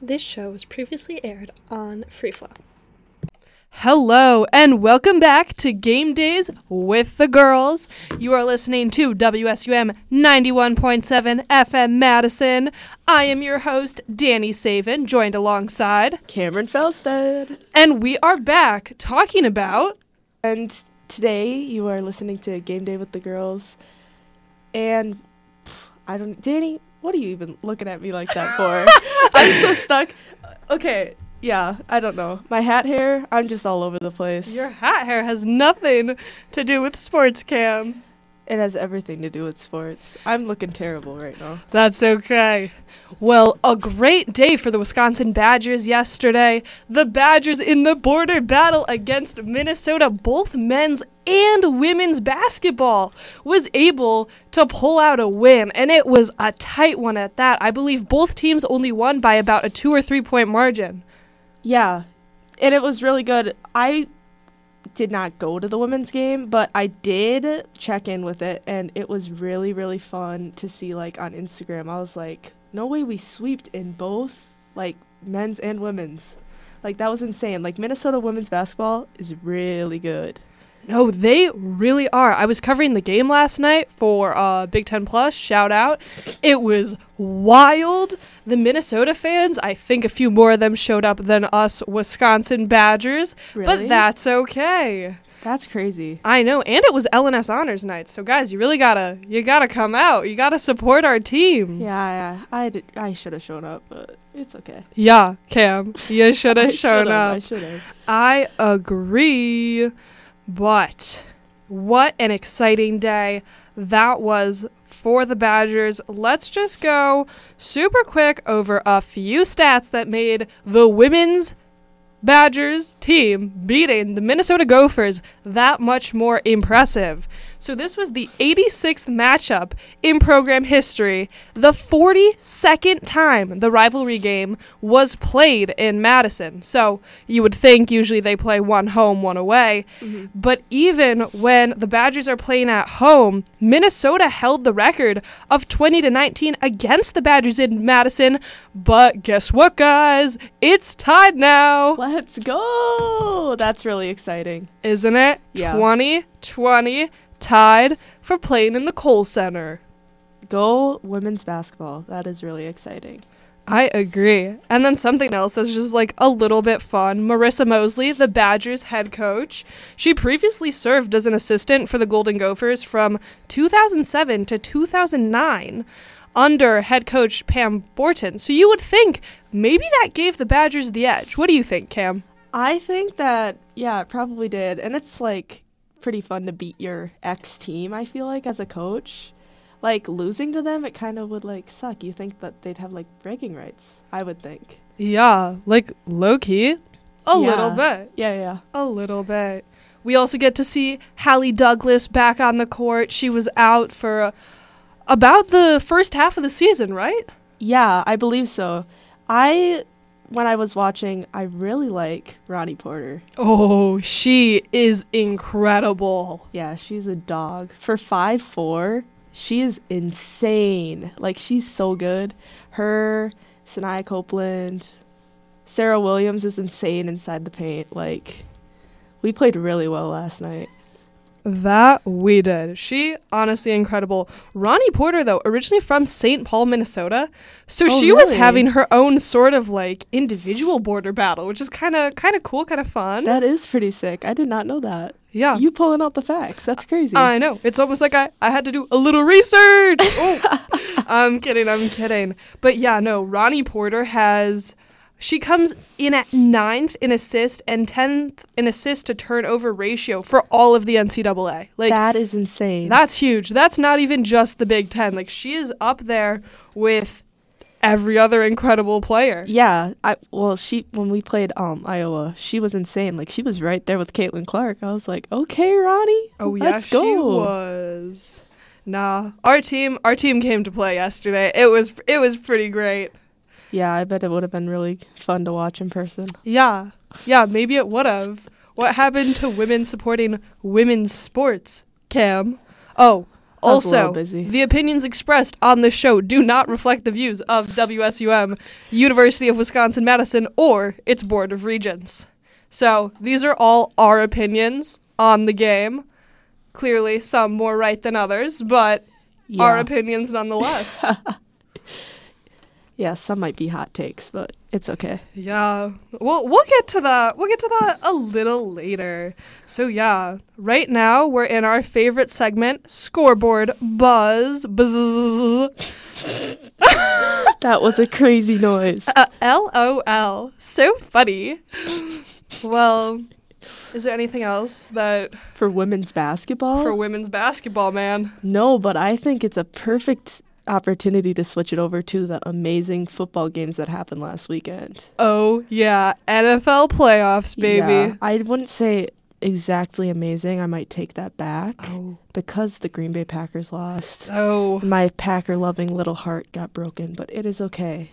This show was previously aired on Freeflow. Hello and welcome back to Game Days with the Girls. You are listening to WSUM 91.7 FM Madison. I am your host, Dani Savin, joined alongside Cameron Felstead. And we are back talking about. And today you are listening to Game Day with the Girls. And I don't. Dani, what are you even looking at me like that for? I'm so stuck. Okay, yeah, I don't know. My hat hair, I'm just all over the place. Your hat hair has nothing to do with sports cam. It has everything to do with sports. I'm looking terrible right now. That's okay. Well, a great day for the Wisconsin Badgers yesterday. The Badgers in the border battle against Minnesota, both men's and women's basketball, was able to pull out a win, and it was a tight one at that. I believe both teams only won by about a two or three point margin. Yeah, and it was really good. I did not go to the women's game, but I did check in with it, and it was really, really fun to see. Like on Instagram, I was like, "No way, we sweeped in both like men's and women's." Like that was insane. Like Minnesota women's basketball is really good. No, they really are. I was covering the game last night for uh, Big Ten Plus. Shout out. It was wild. The Minnesota fans, I think a few more of them showed up than us Wisconsin Badgers, Really? but that's okay. That's crazy. I know, and it was LNS Honors Night. So guys, you really gotta you gotta come out. You gotta support our teams. Yeah, yeah. I did, I should have shown up, but it's okay. Yeah, Cam, you should have shown should've, I up. should have. I agree, but what an exciting day that was for the Badgers. Let's just go super quick over a few stats that made the women's Badgers team beating the Minnesota Gophers that much more impressive. So, this was the 86th matchup in program history, the 42nd time the rivalry game was played in Madison. So, you would think usually they play one home, one away. Mm-hmm. But even when the Badgers are playing at home, Minnesota held the record of 20 to 19 against the Badgers in Madison. But guess what, guys? It's tied now Let's go. That's really exciting. isn't it? Yeah. 2020 tied for playing in the Kohl Center. Go women's basketball. That is really exciting. I agree. And then something else that's just like a little bit fun. Marisa Moseley, the Badgers head coach, she previously served as an assistant for the Golden Gophers from 2007 to 2009 under head coach Pam Borton. So you would think maybe that gave the Badgers the edge. What do you think, Cam? I think that yeah, it probably did, and it's like pretty fun to beat your ex team. I feel like as a coach, like losing to them, it kind of would like suck. You think that they'd have like bragging rights? I would think. Yeah, like low key, a little bit. Yeah, yeah. A little bit. We also get to see Halle Douglass back on the court. She was out for uh, about the first half of the season, right? Yeah, I believe so. I when I was watching, I really like Ronnie Porter. Oh, she is incredible. Yeah, she's a dog. For five four, she is insane. Like she's so good. Her, Sanaya Copeland, Serah Williams is insane inside the paint. Like we played really well last night. That we did. She honestly incredible. Ronnie Porter though, originally from St. Paul, Minnesota, so Oh, she was having her own sort of like individual border battle, which is kind of kind of cool, kind of fun. That is pretty sick. I did not know that. yeah. You pulling out the facts. That's crazy. I know. It's almost like I, I had to do a little research. Oh. I'm kidding. I'm kidding. But yeah, no. Ronnie Porter has. She comes in at ninth in assist and tenth in assist to turnover ratio for all of the NCAA. Like that is insane. that's huge. That's not even just the Big Ten. Like she is up there with every other incredible player. Yeah, I well, she when we played um Iowa, she was insane. Like she was right there with Caitlin Clark. I was like, okay, Ronnie, Oh yeah, let's she go. was. Nah, our team, our team came to play yesterday. It was, it was pretty great. Yeah, I bet it would have been really fun to watch in person. Yeah, yeah, maybe it would have. What happened to women supporting women's sports, Cam? Oh, I was a little Also, busy. the opinions expressed on this show do not reflect the views of WSUM, University of Wisconsin Madison, or its Board of Regents. So, these are all our opinions on the game. Clearly, some more right than others, but our opinions nonetheless. yeah, some might be hot takes, but it's okay. Yeah, we'll we'll get to that. We'll get to that a little later. So yeah, right now we're in our favorite segment, scoreboard buzz. Buzz. That was a crazy noise. Uh, LOL. So funny. Well, is there anything else that For women's basketball? for women's basketball, man? no, but I think it's a perfect opportunity to switch it over to the amazing football games that happened last weekend. Oh yeah, NFL playoffs, baby. Yeah, I wouldn't say exactly amazing. I might take that back Oh. because the Green Bay Packers lost. Oh. My Packer loving little heart got broken, but it is okay.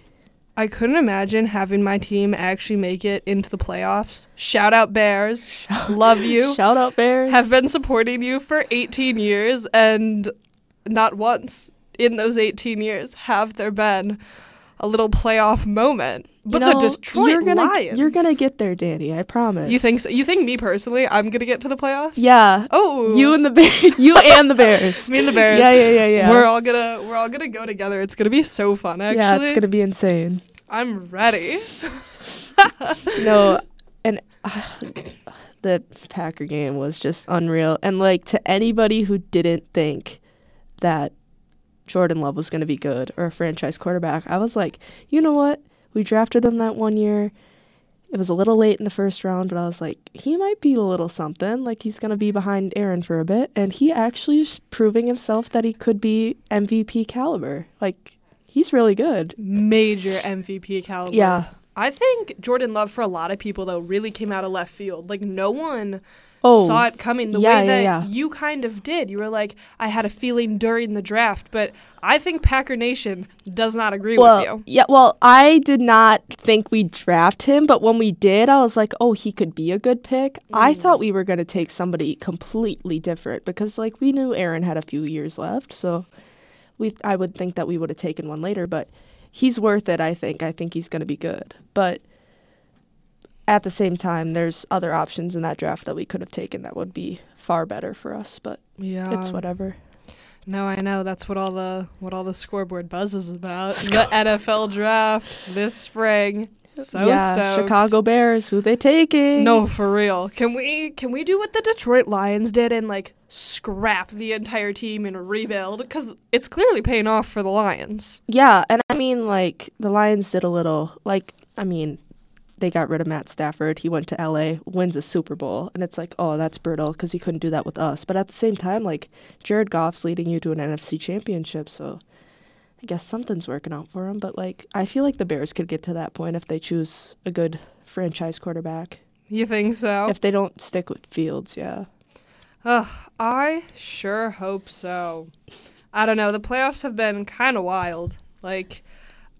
I couldn't imagine having my team actually make it into the playoffs. Shout out Bears. Love you. Shout out Bears. Have been supporting you for 18 years and not once in those 18 years have there been a little playoff moment. But You know, the Detroit you're gonna, Lions. You're gonna get there, Dani. I promise. You think so? You think me personally, I'm going to get to the playoffs? Yeah. Oh. You and the Bears. you and the Bears. me and the Bears. Yeah, yeah, yeah, yeah. We're all going to we're all to go together. It's going to be so fun actually. yeah, it's gonna be insane. I'm ready. no, and uh, the Packer game was just unreal. And like to anybody who didn't think that Jordan Love was going to be good or a franchise quarterback, I was like, you know what? We drafted him that one year. It was a little late in the first round, but I was like, he might be a little something. Like he's going to be behind Aaron for a bit, and he actually is proving himself that he could be MVP caliber. Like he's really good. Major MVP caliber. Yeah. I think Jordan Love for a lot of people though really came out of left field. Like no one Oh, saw it coming the yeah, way that yeah. you kind of did. You were like, I had a feeling during the draft, but I think Packer Nation does not agree well, with you. Yeah, well, I did not think we'd draft him, but when we did, I was like, oh, he could be a good pick. I Mm. thought we were going to take somebody completely different because, like, we knew Aaron had a few years left, so we I would think that we would have taken one later, but he's worth it, I think. I think he's going to be good. But at the same time, there's other options in that draft that we could have taken that would be far better for us, but Yeah. it's whatever. No, I know. That's what all the what all the scoreboard buzz is about. the NFL draft this spring. So yeah, stoked. Chicago Bears, who they taking? No, for real. Can we can we do what the Detroit Lions did and like scrap the entire team and rebuild? Because it's clearly paying off for the Lions. Yeah, and I mean, like, the Lions did a little, like, I mean, they got rid of Matt Stafford. He went to LA, wins a Super Bowl, and it's like, oh, that's brutal because he couldn't do that with us. But at the same time, like, Jared Goff's leading you to an NFC championship, so I guess something's working out for him. But, like, I feel like the Bears could get to that point if they choose a good franchise quarterback. You think so? If they don't stick with Fields, yeah. Ugh, I sure hope so. I don't know. The playoffs have been kind of wild. Like,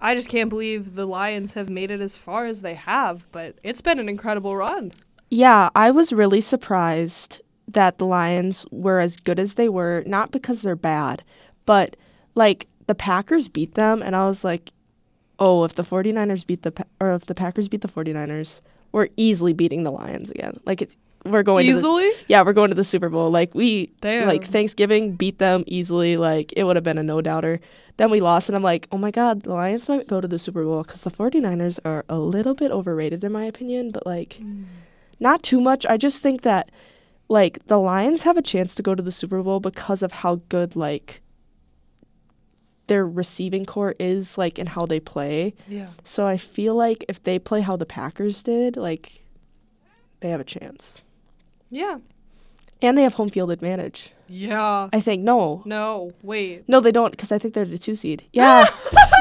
I just can't believe the Lions have made it as far as they have, but it's been an incredible run. Yeah, I was really surprised that the Lions were as good as they were, not because they're bad, but like the Packers beat them and I was like, "Oh, if the 49ers beat the Pa- or if the Packers beat the 49ers, we're easily beating the Lions again." Like it's we're going to the, Easily? Yeah, we're going to the Super Bowl. Like we Damn. like Thanksgiving beat them easily. Like it would have been a no doubter. Then we lost and I'm like, "Oh my god, the Lions might go to the Super Bowl cuz the 49ers are a little bit overrated in my opinion, but like mm. not too much. I just think that like the Lions have a chance to go to the Super Bowl because of how good like their receiving core is like and how they play. Yeah. So I feel like if they play how the Packers did, like they have a chance. Yeah. And they have home field advantage. Yeah. I think no. No, wait. No, they don't because I think they're the 2 seed. Yeah.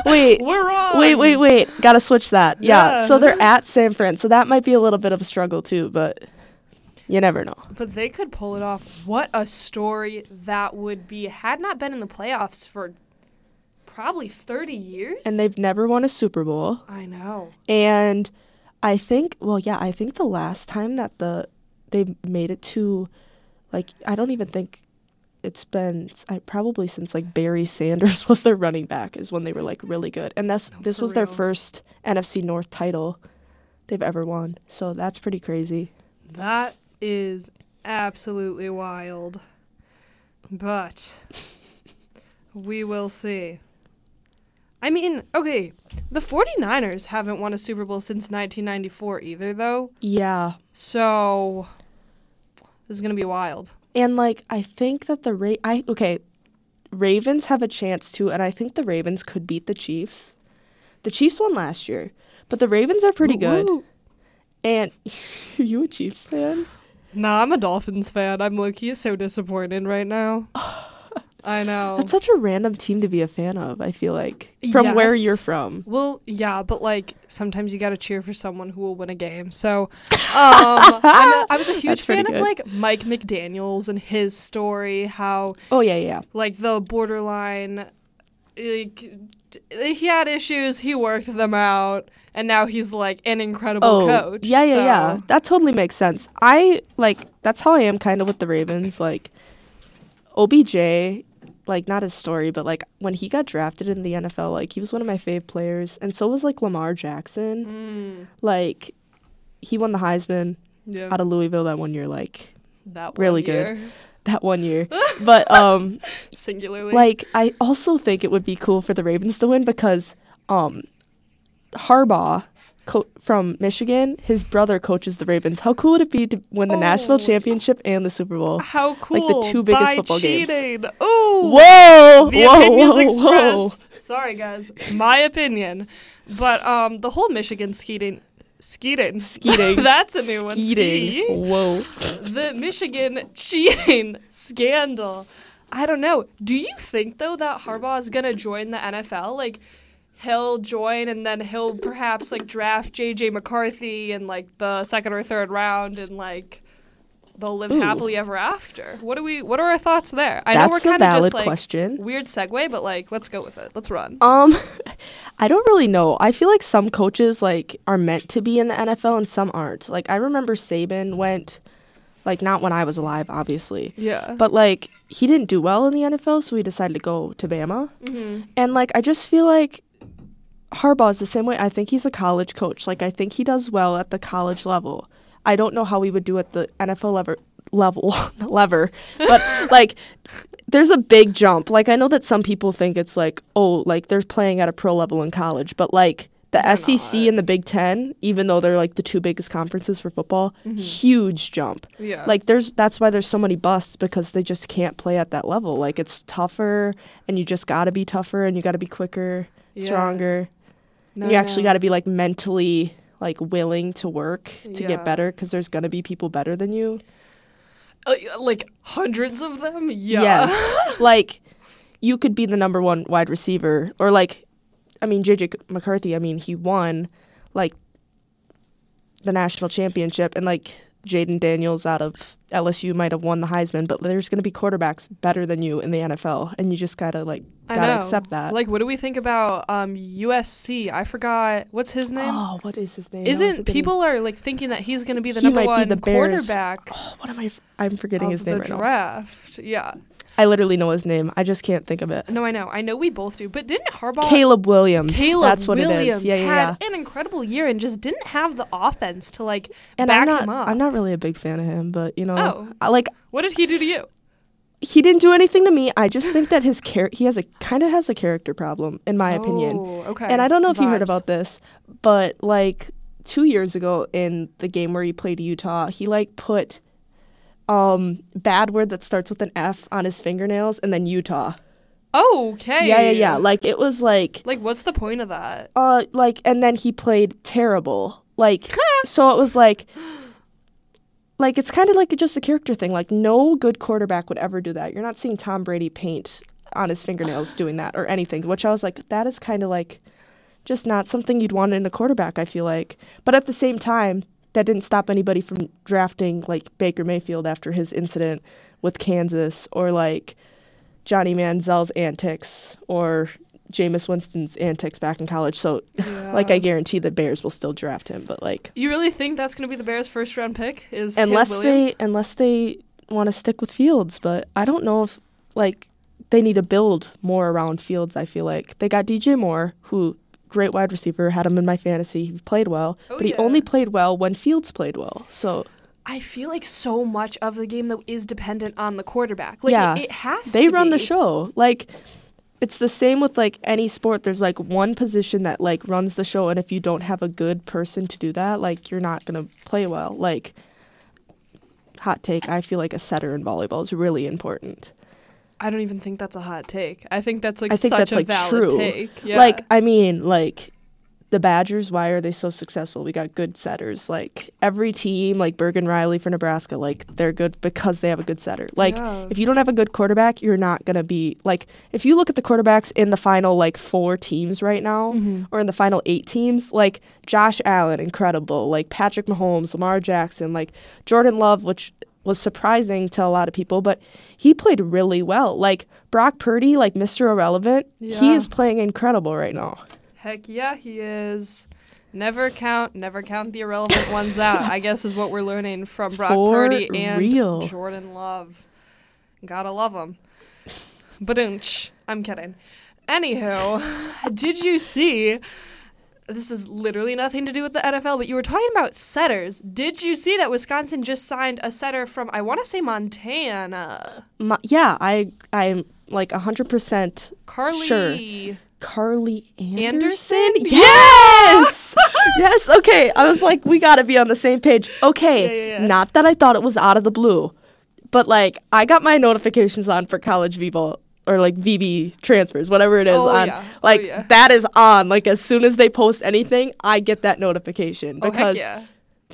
wait. We're wrong. Wait, wait, wait. Got to switch that. Yeah. Yeah. So they're at San Fran. So that might be a little bit of a struggle too, but you never know. But they could pull it off. What a story that would be. Had not been in the playoffs for probably 30 years. And they've never won a Super Bowl. I know. And I think, well, yeah, I think the last time that the they made it to, like, I don't even think it's been I, probably since like Barry Sanders was their running back is when they were like really good, and that's No, this was their first NFC North title they've ever won. So that's pretty crazy. That is absolutely wild. But we will see. I mean, okay, the 49ers haven't won a Super Bowl since 1994 either, though. Yeah, So this is going to be wild. and like I think that the Ra- I okay, Ravens have a chance too, and I think the Ravens could beat the Chiefs. The Chiefs won last year, but the Ravens are pretty good. Woo-woo. And are you a Chiefs fan? Nah, I'm a Dolphins fan. I'm low key so disappointed right now. I know. That's such a random team to be a fan of. I feel like from where you're from. Well, yeah, but like sometimes you got to cheer for someone who will win a game. So, um, a, I was a huge fan of like Mike McDaniel's and his story, how Oh yeah, yeah. like the borderline, like he had issues, he worked them out, and now he's like an incredible Oh coach. yeah, yeah, yeah. That totally makes sense. I like that's how I am kind of with the Ravens. Like OBJ, like not his story, but like when he got drafted in the NFL, like he was one of my fave players, and so was like Lamar Jackson. Mm, Like he won the Heisman yeah, out of Louisville that one year. Like that really one good. that one year, but um. singularly. like I also think it would be cool for the Ravens to win because um Harbaugh co- from Michigan, his brother coaches the Ravens. How cool would it be to win the national Oh. championship and the Super Bowl? how cool! like the two biggest by football games. cheating. Ooh, Whoa! the whoa! opinions Whoa! Whoa! Sorry, guys. My opinion. But um, the whole Michigan skeeting, skeeting, Skeeting. That's a new one. Skeeting. Whoa! The Michigan cheating scandal. I don't know. Do you think though that Harbaugh is gonna join the NFL? Like, he'll join and then he'll perhaps like draft JJ McCarthy in like the second or third round and like. They'll live Ooh. happily ever after. What do we? What are our thoughts there? I That's know we're kind of valid just like question. weird segue, but like, let's go with it. Let's run. Um, I don't really know. I feel like some coaches like are meant to be in the NFL and some aren't. Like I remember Saban went, like not when I was alive, obviously. Yeah. But like he didn't do well in the NFL, so he decided to go to Bama. hmm And like I just feel like Harbaugh's the same way. I think he's a college coach. Like I think he does well at the college level. I don't know how he would do at the NFL lever level lever. But like there's a big jump. Like I know that some people think it's like, oh, like they're playing at a pro level in college, but like the They're SEC not. and the Big 10, even though they're like the two biggest conferences for football, mm-hmm. huge jump Yeah. like there's that's why there's so many busts because they just can't play at that level like it's tougher and you just got to be tougher and you got to be quicker Yeah. stronger No, you actually no. got to be like mentally like willing to work to Yeah. get better because there's gonna be people better than you Uh, like hundreds of them. Yeah. Yes. like you could be the number one wide receiver or like i mean jj mccarthy i mean he won like the national championship and like jayden daniels out of lsu might have won the heisman but there's going to be quarterbacks better than you in the nfl and you just gotta like gotta accept that Like, what do we think about um USC? I forgot what's his name. oh what is his name Isn't people are like thinking that he's going to be the He number might be one the quarterback oh, what am i f- i'm forgetting his name the right now draft? Yeah. I literally know his name i just can't think of it No, I know. I know we both do. But didn't Harbaugh? caleb williams Caleb that's what Williams it is yeah yeah yeah had an incredible year and just didn't have the offense to like and back I'm not, him up. I'm not really a big fan of him, but you know, Oh. I, like What did he do to you? he didn't do anything to me. I just think that his char- he has a kind of has a character problem, in my opinion. Oh, okay. And I don't know if you heard about this, but like two years ago in the game where he played Utah, he like put um bad word that starts with an F on his fingernails and then Utah. Okay. Yeah, yeah, yeah. Like it was like Like, what's the point of that? uh like and then he played terrible. Like so it was like like it's kind of like just a character thing. Like no good quarterback would ever do that. You're not seeing Tom Brady paint on his fingernails doing that or anything, which I was like that is kind of like just not something you'd want in a quarterback, I feel like. But at the same time, that didn't stop anybody from drafting like Baker Mayfield after his incident with Kansas or like Johnny Manziel's antics or Jameis Winston's antics back in college. So, like, I guarantee the Bears will still draft him. But like, You really think that's going to be the Bears' first round pick? Is unless they unless they want to stick with Fields, but I don't know if like they need to build more around Fields. I feel like they got DJ Moore, who great wide receiver, had him in my fantasy. He played well, Oh, but he yeah. only played well when Fields played well. So I feel like so much of the game though is dependent on the quarterback. Like Yeah. it, it has they run the show. Like it's the same with like any sport. There's like one position that like runs the show, and if you don't have a good person to do that, like you're not gonna play well. Like hot take, I feel like a setter in volleyball is really important. I don't even think that's a hot take. I think that's like I think such that's a like valid true. take. Yeah. Like I mean, like the Badgers, why are they so successful? We got good setters. Like every team, like Bergen Reilly for Nebraska, like they're good because they have a good setter. Like Yeah. if you don't have a good quarterback, you're not gonna be like if you look at the quarterbacks in the final like four teams right now, Mhm. or in the final eight teams, like Josh Allen, incredible. Like Patrick Mahomes, Lamar Jackson, like Jordan Love, which was surprising to a lot of people, but he played really well. Like Brock Purdy, like Mr. Irrelevant, he is playing incredible right now. Heck yeah, he is. Never count, never count the irrelevant ones out. I guess is what we're learning from Brock For Purdy and real. Jordan Love. Gotta love him. Badunch. I'm kidding. Anywho, did you see? This is literally nothing to do with the NFL, but you were talking about setters. Did you see that Wisconsin just signed a setter from I want to say Montana, yeah, I I'm like hundred percent Carly? Sure. Carly Anderson. Anderson? Yes, yes. Okay, I was like, we got to be on the same page. Okay, Yeah, yeah, yeah. not that I thought it was out of the blue, but like I got my notifications on for college Vivo or like VB transfers, whatever it is. Oh, on yeah. Oh, like yeah. that is on. Like as soon as they post anything, I get that notification Oh, because yeah.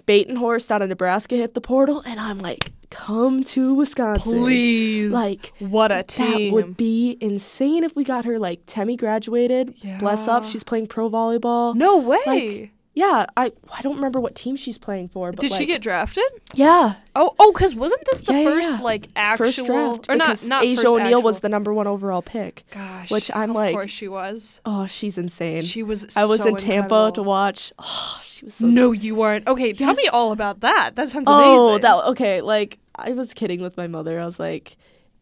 Bait and Horse out of Nebraska hit the portal, and I'm like, come to Wisconsin, Please. Like, what a team! That would be insane if we got her. Like Temi graduated. Bless up. She's playing pro volleyball. no way. Like, Yeah, I I don't remember what team she's playing for. But Did she get drafted? Yeah, Oh, oh, because wasn't this the Yeah, first yeah. like actual first draft or not? Not Asjia first O'Neal was the number one overall pick. Gosh, which I'm of like- course she was. Oh, she's insane. She was. I was so in Tampa incredible. to watch. Oh, she was so. No, you weren't. Okay, tell me all about that. That sounds Oh, amazing. that okay. Like I was kidding with my mother. I was like,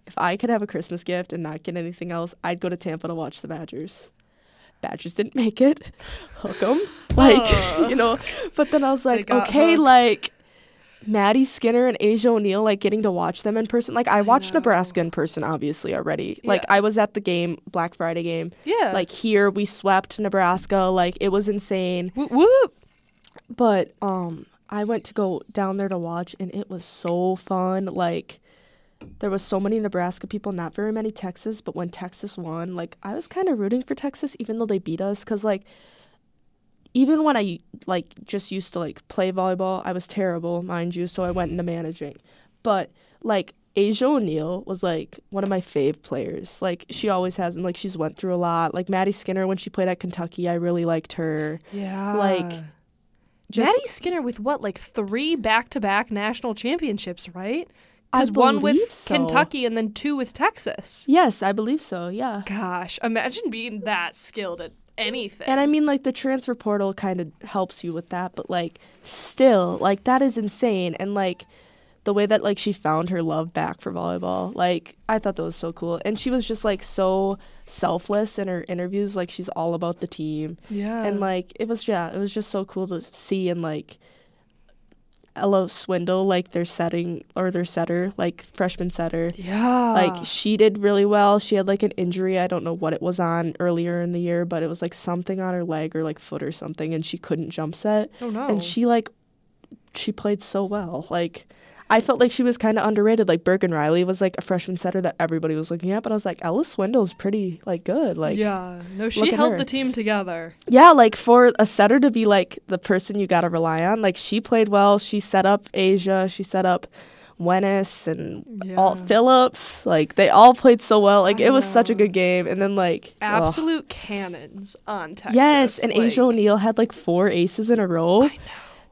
if I could have a Christmas gift and not get anything else, I'd go to Tampa to watch the Badgers. Badgers didn't make it. Hook 'em. Like you know. But then I was like, okay, hooked. like. Maddie Skinner and Asjia O'Neal, like getting to watch them in person. Like I watched know. Nebraska in person, obviously already. Like Yeah. I was at the game, Black Friday game. yeah. Like here, we swept Nebraska. Like it was insane. whoop whoop. But um I went to go down there to watch and it was so fun. Like there was so many Nebraska people, not very many Texas, but when Texas won, like I was kind of rooting for Texas even though they beat us cuz like even when I like just used to like play volleyball, I was terrible, mind you, so I went into managing. But like Asjia O'Neal was like one of my fave players. Like she always has and like she's went through a lot. Like Maddie Skinner when she played at Kentucky, I really liked her. Yeah. Like, Just Maddie Skinner with what, like three back-to-back national championships, right? Because one with so. Kentucky and then two with Texas. Yes, I believe so. Yeah. Gosh, imagine being that skilled at anything. And I mean, like, the transfer portal kind of helps you with that, but, like, still, like, that is insane. And, like, the way that, like, she found her love back for volleyball, like, I thought that was so cool. And she was just, like, so selfless in her interviews. Like, she's all about the team. yeah. And, like, it was, yeah, it was just so cool to see. And, like, Ella Swindle, like, their setting or their setter, like, freshman setter. yeah. like she did really well. She had like an injury. I don't know what it was on earlier in the year, but it was like something on her leg or like foot or something, and she couldn't jump set. oh no. And she like she played so well. Like I felt like she was kind of underrated. Like Bergen Reilly was like a freshman setter that everybody was looking at, but I was like Ella Swindle's pretty like good. Like yeah. No, she held her. the team together. yeah, like for a setter to be like the person you got to rely on, like she played well. She set up Asjia. She set up Wennis and all Phillips. Like they all played so well. Like I it was such a good game. And then like ugh. Absolute cannons on Texas. yes, and Asjia O'Neal had like four aces in a row. I know.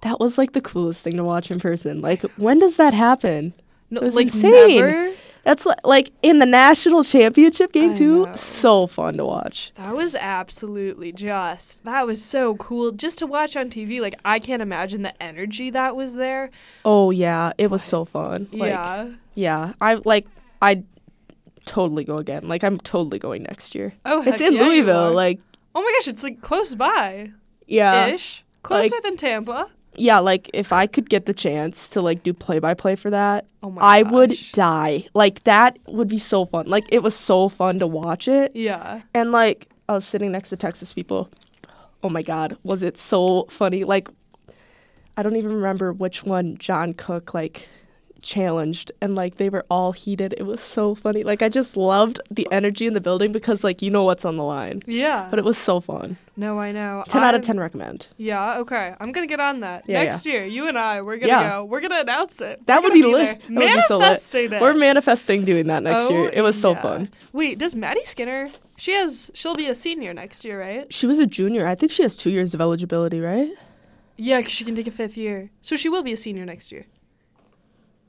That was like the coolest thing to watch in person. Like when does that happen? No, It was like insane. never. That's li- like in the national championship game I too. know. So fun to watch. That was absolutely just. That was so cool just to watch on TV. Like I can't imagine the energy that was there. Oh yeah, it was so fun. Like, yeah. Yeah, I like I totally go again. Like I'm totally going next year. Oh, it's in yeah, Louisville. Like oh my gosh, it's like close by yeah, ish, closer like- than Tampa. Yeah. Like if I could get the chance to like do play by play for that, Oh I would die. Like that would be so fun. Like it was so fun to watch it. Yeah. And like I was sitting next to Texas people. Oh my god, was it so funny? Like I don't even remember which one John Cook like challenged and like they were all heated. It was so funny. Like I just loved the energy in the building because like you know what's on the line. Yeah. But it was so fun. no, I know. 10 out of 10 recommend. Yeah, okay. I'm gonna get on that. Yeah, Next year, you and I, we're gonna Yeah. go. We're gonna announce it. That would gonna be lit. That would be so lit. Manifesting it. We're manifesting doing that next Oh, year. It was so oh, yeah. fun. Wait, does Maddie Skinner? She has. She'll be a senior next year, right? She was a junior. I think she has 2 years of eligibility, right? Yeah, cause she can take a fifth year, so she will be a senior next year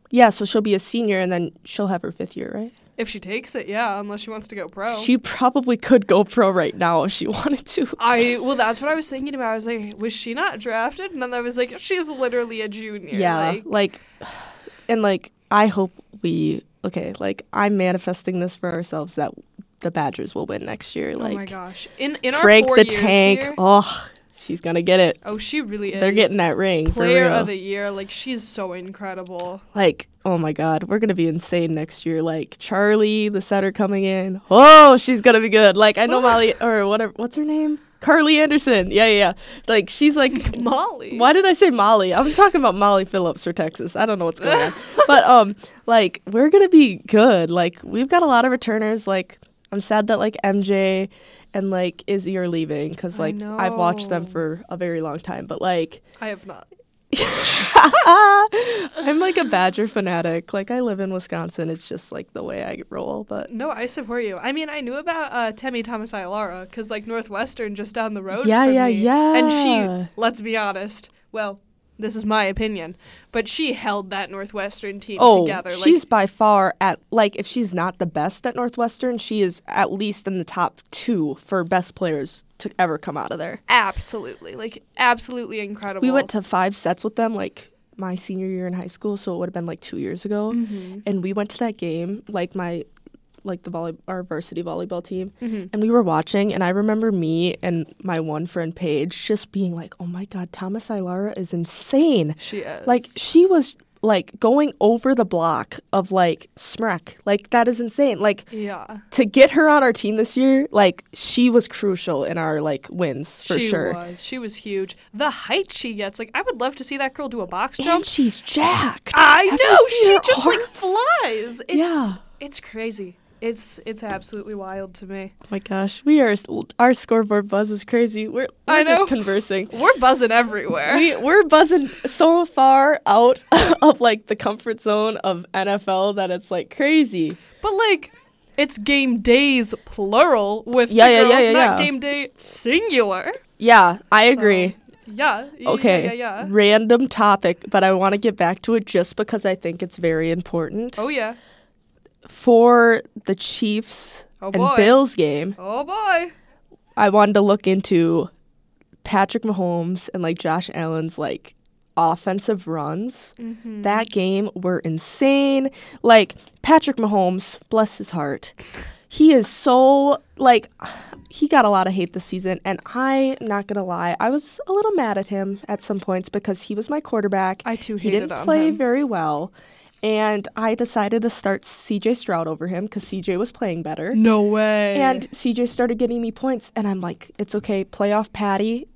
Yeah, so she'll be a senior and then she'll have her 5th year, right? if she takes it. Yeah, unless she wants to go pro. She probably could go pro right now if she wanted to. I well, that's what I was thinking about. I was like, was she not drafted? And then I was like, she's literally a junior. Yeah, Like, like, and like, I hope we okay. Like, I'm manifesting this for ourselves that the Badgers will win next year. Like, oh my gosh. In in our four the years Tank. here- Oh, she's gonna get it. oh, she really is. They're getting that ring for player of the year. Like she's so incredible. like, oh my God, we're gonna be insane next year. Like Charlie, the setter coming in. Oh, she's gonna be good. Like I know Molly or whatever. What's her name? Carly Anderson. Yeah, yeah, yeah. Like she's like Molly. Why did I say Molly? I'm talking about Molly Phillips for Texas. I don't know what's going on. but um like we're going to be good. Like we've got a lot of returners like I'm sad that like MJ and like Izzy are leaving cuz like I've watched them for a very long time, but like I have not. I'm like a Badger fanatic. Like I live in Wisconsin. It's just like the way I roll, but No, I support you. I mean, I knew about uh, Temi Thomas Ailara because like Northwestern just down the road. Yeah, yeah, me. yeah. And she, let's be honest. Well, this is my opinion, but she held that Northwestern team Oh, together. Like, she's by far at like if she's not the best at Northwestern, she is at least in the top 2 for best players to ever come out of there. absolutely, like absolutely incredible. We went to five sets with them like my senior year in high school, so it would have been like two years ago. Mhm. And we went to that game, like my, like the volley, our varsity volleyball team, Mhm. and we were watching. And I remember me and my one friend Paige just being like, "Oh my God, Thomas Ailara is insane! She is Like she was like going over the block of like Smrek. Like that is insane. Like yeah, to get her on our team this year, like she was crucial in our like wins for she sure. was. She was huge. The height she gets, like I would love to see that girl do a box And jump. she's jacked. I Have know she just like flies. It's, Yeah. it's crazy. It's it's absolutely wild to me. Oh my gosh, we are our scoreboard buzz is crazy. We're, we're I know. just conversing. We're buzzing everywhere. We we're buzzing so far out of like the comfort zone of NFL that it's like crazy. but like, it's game days plural with Yeah, the yeah, girls, yeah, yeah, not yeah. game day singular. Yeah, I agree. Yeah. y- yeah, okay, Yeah, yeah. random topic, but I want to get back to it just because I think it's very important Oh yeah. For the Chiefs Oh and. Bills game. Oh boy. I wanted to look into Patrick Mahomes and like Josh Allen's like offensive runs. Mm-hmm. That game were insane. Like Patrick Mahomes, bless his heart. He is so like he got a lot of hate this season and I'm not going to lie. I was a little mad at him at some points because he was my quarterback. I too he didn't play him. very well. And I decided to start CJ Stroud over him cuz CJ was playing better. No way. And CJ started getting me points, and I'm like, it's okay, playoff Patty.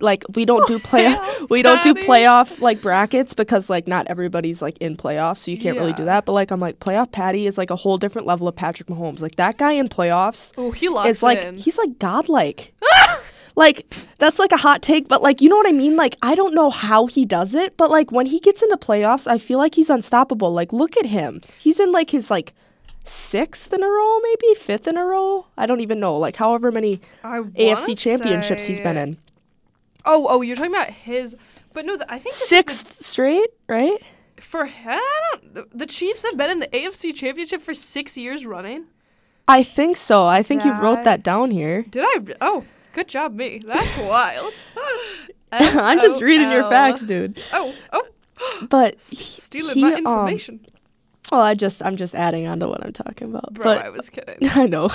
Like we don't do play, we don't do playoff like brackets because like not everybody's like in playoffs, so you can't really do that. But like I'm like playoff Patty is like a whole different level of Patrick Mahomes. Like that guy in playoffs oh, he locks is like in. he's like godlike. like that's like a hot take, but like you know what I mean. Like I don't know how he does it, but like when he gets into playoffs, I feel like he's unstoppable. Like look at him, he's in like his like sixth in a row, maybe fifth in a row. I don't even know. Like however many AFC championships he's been in. Oh, oh, you're talking about his. But no, th- I think is the- Sixth straight, right? for him. I don't- The, the Chiefs have been in the AFC Championship for six years running. I think so. I think you wrote that down here. Did I? Oh, good job, me. That's wild. I'm just reading your facts, dude. Oh, oh, But s- stealing he, my um, information. Well, I just I'm just adding on to what I'm talking about. Bro, but I was kidding. I know.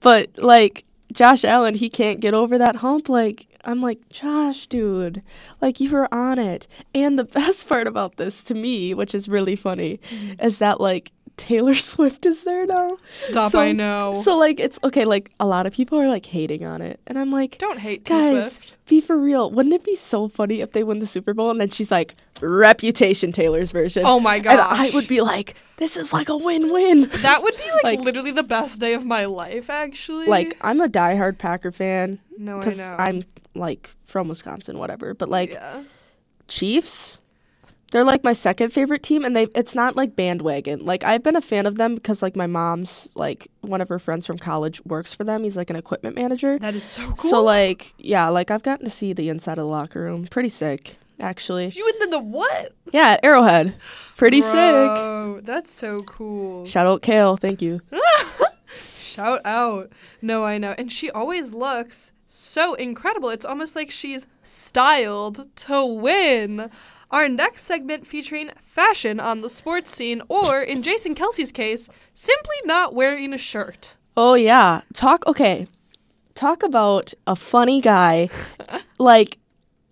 But like Josh Allen, he can't get over that hump. Like I'm like, Josh, dude, like you were on it. And the best part about this to me, which is really funny, is that like Taylor Swift is there now. Stop, So- I know. So like it's okay, like a lot of people are like hating on it. And I'm like, Don't hate T guys, Swift. be for real. Wouldn't it be so funny if they win the Super Bowl and then she's like, reputation Taylor's version. Oh my god. And. I would be like, this is like a win-win. That would be like, Like- literally the best day of my life, actually. like I'm a diehard Packer fan no, I know. I'm like from Wisconsin, whatever. But like yeah. Chiefs, they're like my second favorite team, and they it's not like bandwagon. Like I've been a fan of them because like my mom's like one of her friends from college works for them. He's like an equipment manager. That is so cool. So like yeah, like I've gotten to see the inside of the locker room. Pretty sick, actually. you in the, the what? Yeah, Arrowhead. Pretty sick. Bro, That's so cool. Shout out Kale, thank you. Shout out. No, I know. And she always looks so incredible. It's almost like she's styled to win. Our next segment featuring fashion on the sports scene, or in Jason Kelce's case, simply not wearing a shirt. Oh yeah. Talk okay. Talk about a funny guy. like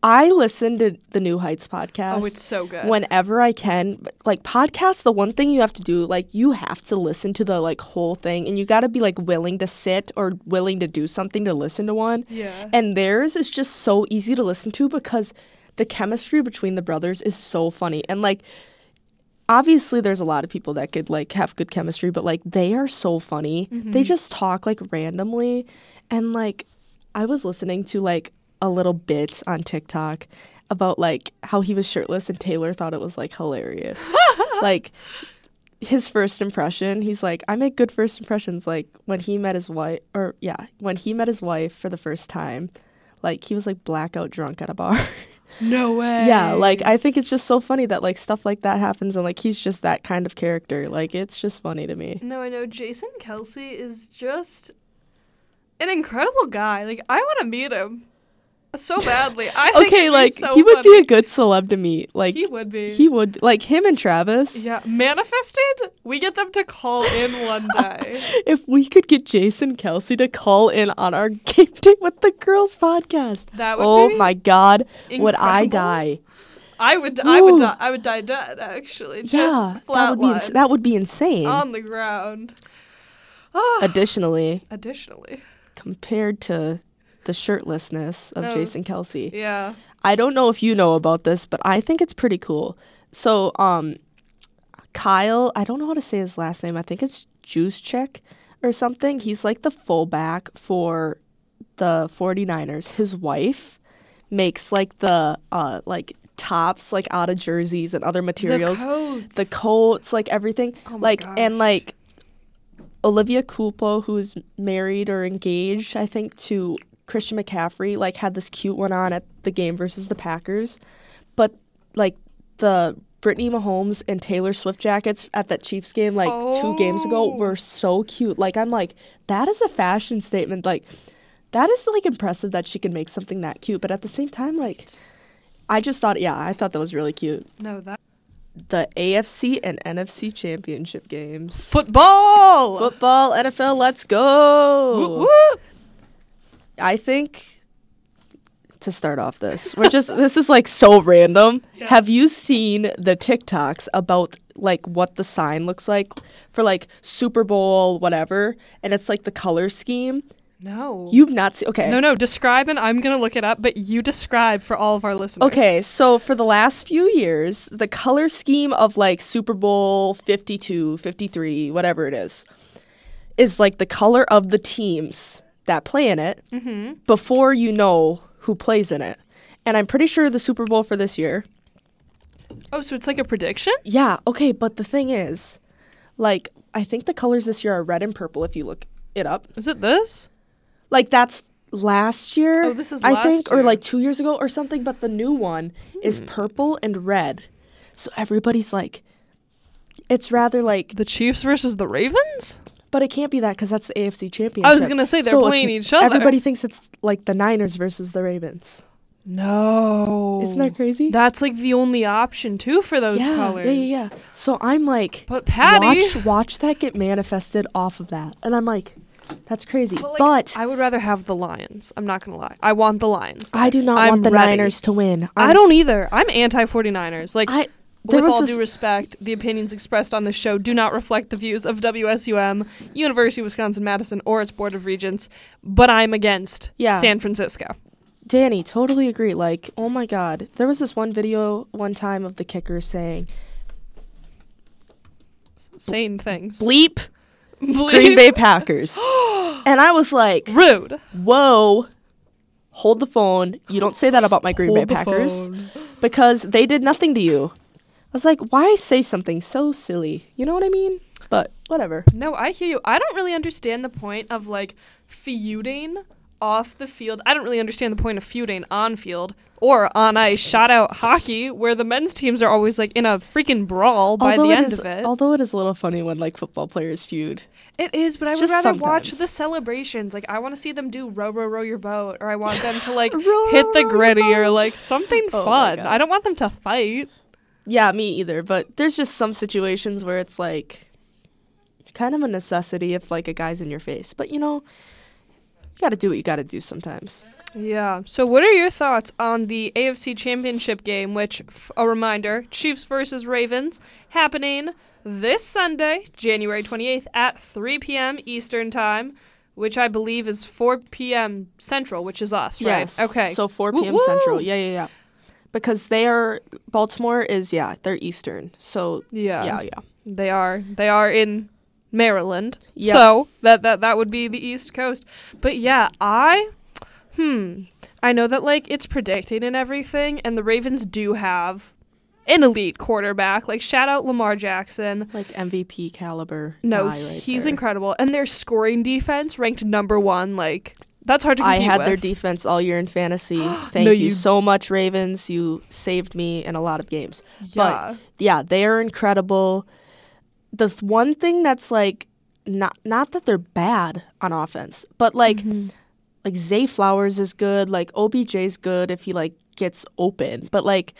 I listen to the New Heights podcast. Oh, it's so good. whenever I can. Like podcasts, the one thing you have to do, like you have to listen to the like whole thing and you got to be like willing to sit or willing to do something to listen to one. yeah. And theirs is just so easy to listen to because the chemistry between the brothers is so funny. And like obviously there's a lot of people that could like have good chemistry, but like they are so funny. They mm-hmm. just talk like randomly and like I was listening to like a little bit on TikTok about like how he was shirtless and Taylor thought it was like hilarious. like his first impression, he's like, I make good first impressions. Like when he met his wife, or yeah, when he met his wife for the first time, like he was like blackout drunk at a bar. no way. yeah, like I think it's just so funny that like stuff like that happens and like he's just that kind of character. Like it's just funny to me. No, I know. Jason Kelce is just an incredible guy. Like, I want to meet him so badly. I think Okay, like so he would be a good celeb to meet. Like He would be. he would like him and Travis. Yeah, manifested. We get them to call in one day. If we could get Jason Kelce to call in on our game day with the girls podcast. That would be. Oh my god, would I die? I would. I would die. I would die dead. Actually, just yeah, that would be ins- that would be insane. on the ground. Ah. Additionally, Additionally, compared to the shirtlessness of No. Jason Kelce, yeah. I don't know if you know about this, but I think it's pretty cool. So, um, Kyle, I don't know how to say his last name. I think it's Juszczyk or something. He's like the fullback for the 49ers. His wife makes like the uh like tops like out of jerseys and other materials. The coats. The coats, like everything. Oh like gosh. and like Olivia Culpo, who's married or engaged, I think, to Christian McCaffrey, like had this cute one on at the game versus the Packers. But like the Brittany Mahomes and Taylor Swift jackets at that Chiefs game like two games ago Oh. were so cute. Like I'm like, that is a fashion statement. Like that is like impressive that she can make something that cute. But at the same time, like I just thought yeah, I thought that was really cute. no that The AFC and NFC championship games. football. Football, NFL, let's go. Whoop, whoop. I think to start off this, we're just this is like so random. Yeah. Have you seen the TikToks about like what the sign looks like for like Super Bowl whatever and it's like the color scheme? No. You've not seen Okay. No, no. Describe and I'm gonna look it up. But you describe for all of our listeners. Okay, so for the last few years, the color scheme of like Super Bowl 52, 53, whatever it is, is like the color of the teams that play in it Mm-hmm. before you know who plays in it. And I'm pretty sure the Super Bowl for this year. Oh, so it's like a prediction? Yeah, okay, but the thing is, like, I think the colors this year are red and purple if you look it up. Is it this? Like, that's last year. Oh, this is I think, or like two years ago or something, but the new one is Hmm. purple and red. So everybody's like, it's rather like, The Chiefs versus the Ravens? But it can't be that because that's the AFC championship. I was gonna say they're So playing each other. Everybody thinks it's like the Niners versus the Ravens. No. Isn't that crazy? That's like the only option too for those yeah, colors. Yeah, yeah, yeah. So I'm like, But Patty, watch, watch that get manifested off of that, and I'm like, that's crazy. But, But, I would rather have the Lions. I'm not gonna lie. I want the Lions. I, do not I'm want the ready. Niners to win. I I'm- don't either. I'm anti 49ers. Like I there with all this, due respect, the opinions expressed on this show do not reflect the views of WSUM, University of Wisconsin Madison, or its Board of Regents, but I'm against Yeah. San Francisco. Dani, totally agree. Like, oh my god, there was this one video one time of the kicker saying, Saying things. "Bleep Bleep. Green Bay Packers," and I was like, Rude. "Whoa." Hold the phone. You don't say that about my Green Hold Bay Packers phone. because they did nothing to you. I was like, why say something so silly? You know what I mean? But whatever. No, I hear you. I don't really understand the point of like feuding off the field. I don't really understand the point of feuding on field or on ice. Shout out hockey, where the men's teams are always like in a freaking brawl by although the end is- of it. Although it is a little funny when like football players feud. It is, but I would Just rather watch the celebrations. Like I want to see them do row row row your boat, or I want them to like Row, hit the gritty or like something Oh fun. I don't want them to fight. Yeah, me either. But there's just some situations where it's like kind of a necessity if like a guy's in your face. But you know, you got to do what you got to do sometimes. Yeah. So, what are your thoughts on the AFC Championship game? Which, f- a reminder, Chiefs versus Ravens, happening this Sunday, January 28th at 3 p.m. Eastern Time, which I believe is 4 p.m. Central, which is us, right? Yes. Okay. So 4 Woo- p.m. Central. Yeah, yeah, yeah. Because they are Baltimore is yeah they're Eastern. So yeah. yeah, yeah. They are. They are in Maryland. Yep. So that that that would be the East Coast. But yeah, I hmm. I know that like it's predicted and everything, and the Ravens do have an elite quarterback. Like shout out Lamar Jackson. Like MVP caliber. No, right he's there. incredible. And their scoring defense ranked number one. Like that's hard to I had with. their defense all year in fantasy. Thank No, you you- so much, Ravens. You saved me in a lot of games. yeah. Yeah, they are incredible. The th- one thing that's like not not that they're bad on offense, but like Mhm. like Zay Flowers is good, like OBJ's good if he like gets open. But like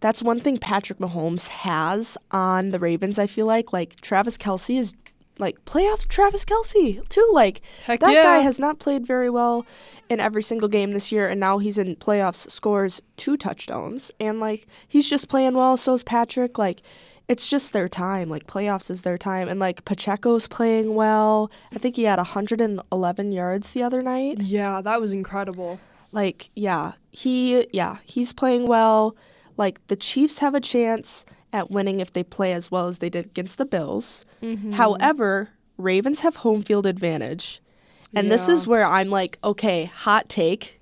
that's one thing Patrick Mahomes has on the Ravens, I feel like. Like Travis Kelce is like playoff Travis Kelce too. Like Heck that yeah. guy has not played very well in every single game this year, and now he's in playoffs, scores two touchdowns, and like he's just playing well. So is Patrick. Like it's just their time. Like playoffs is their time, and like Pacheco's playing well. I think he had 111 yards the other night. Yeah, that was incredible. Like yeah, he yeah he's playing well. Like the Chiefs have a chance at winning if they play as well as they did against the Bills. Mhm. However, Ravens have home field advantage. And this is where I'm like, okay, hot take.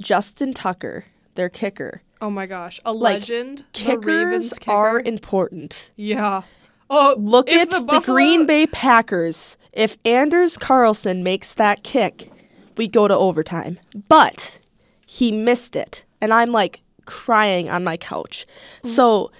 Justin Tucker, their kicker. Oh my gosh, a Like, legend. the Ravens Kickers kicker. are important. yeah. Oh, Look at the, Buffalo- Green Bay Packers. If Anders Carlson makes that kick, we go to overtime. But he missed it. And I'm like crying on my couch. Mm. So,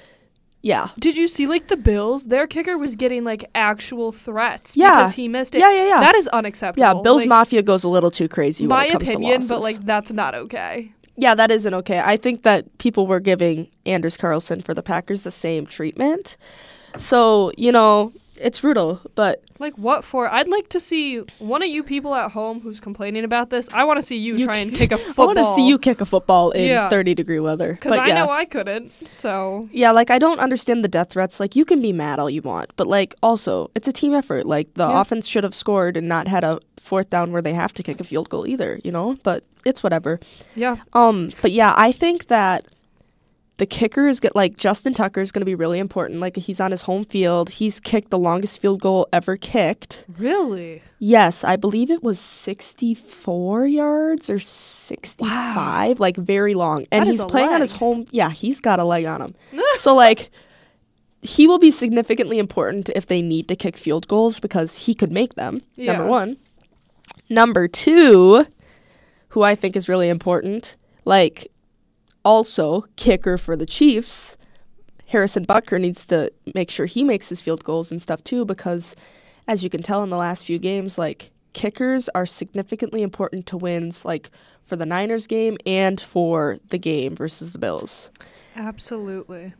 yeah. Did you see like the Bills? Their kicker was getting like actual threats Yeah. because he missed it. Yeah, yeah, yeah. That is unacceptable. Yeah, Bills Like, Mafia goes a little too crazy when My it comes opinion, but like that's not okay. Yeah, that isn't okay. I think that people were giving Anders Carlson for the Packers the same treatment. So, you know, it's brutal, but Like what for? I'd like to see one of you people at home who's complaining about this. I want to see you, You try and kick a I football. want to see you kick a football in Yeah. 30 degree weather. because I yeah. know I couldn't. So yeah, like I don't understand the death threats. Like you can be mad all you want, but like also it's a team effort. Like the Yeah. offense should have scored and not had a fourth down where they have to kick a field goal either, you know? But it's whatever. yeah, Um, but yeah, I think that the kicker is get like Justin Tucker is going to be really important. Like he's on his home field. He's kicked the longest field goal ever kicked. really. Yes, I believe it was 64 yards or 65, like very long. And he's playing on his home. Yeah, he's got a leg on him. so like he will be significantly important if they need to kick field goals because he could make them. Number 1. Number 2, who I think is really important, like also kicker for the Chiefs. Harrison Butker needs to make sure he makes his field goals and stuff too because as you can tell in the last few games like kickers are significantly important to wins, like for the Niners game and for the game versus the Bills. Absolutely.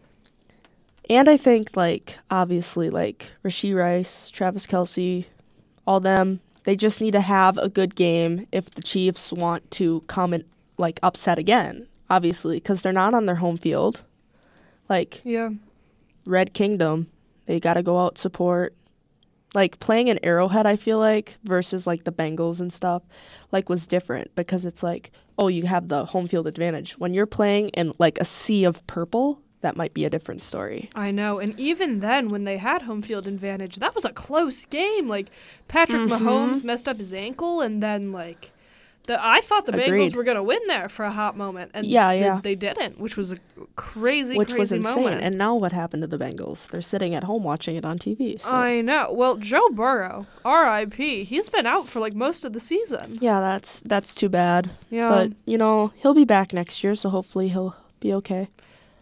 And I think, like, obviously, like Rashee Rice, Travis Kelce, all them, they just need to have a good game if the Chiefs want to come and, like, upset again, obviously, because they're not on their home field. Like, Yeah. Red Kingdom, they got to go out support. Like playing an Arrowhead, I feel like versus like the Bengals and stuff, like was different because it's like, oh, you have the home field advantage. When you're playing in like a sea of purple, that might be a different story. I know. And even then, when they had home field advantage, that was a close game. Like, Patrick Mhm. Mahomes messed up his ankle, and then, like, the, I thought the Bengals were going to win there for a hot moment. And Yeah, they- yeah. They, didn't, which was a crazy, which crazy was insane. moment. And now what happened to the Bengals? They're sitting at home watching it on TV. So. I know. Well, Joe Burrow, R.I.P. He's been out for like most of the season. yeah, that's that's too bad. Yeah. But you know he'll be back next year, so hopefully he'll be okay.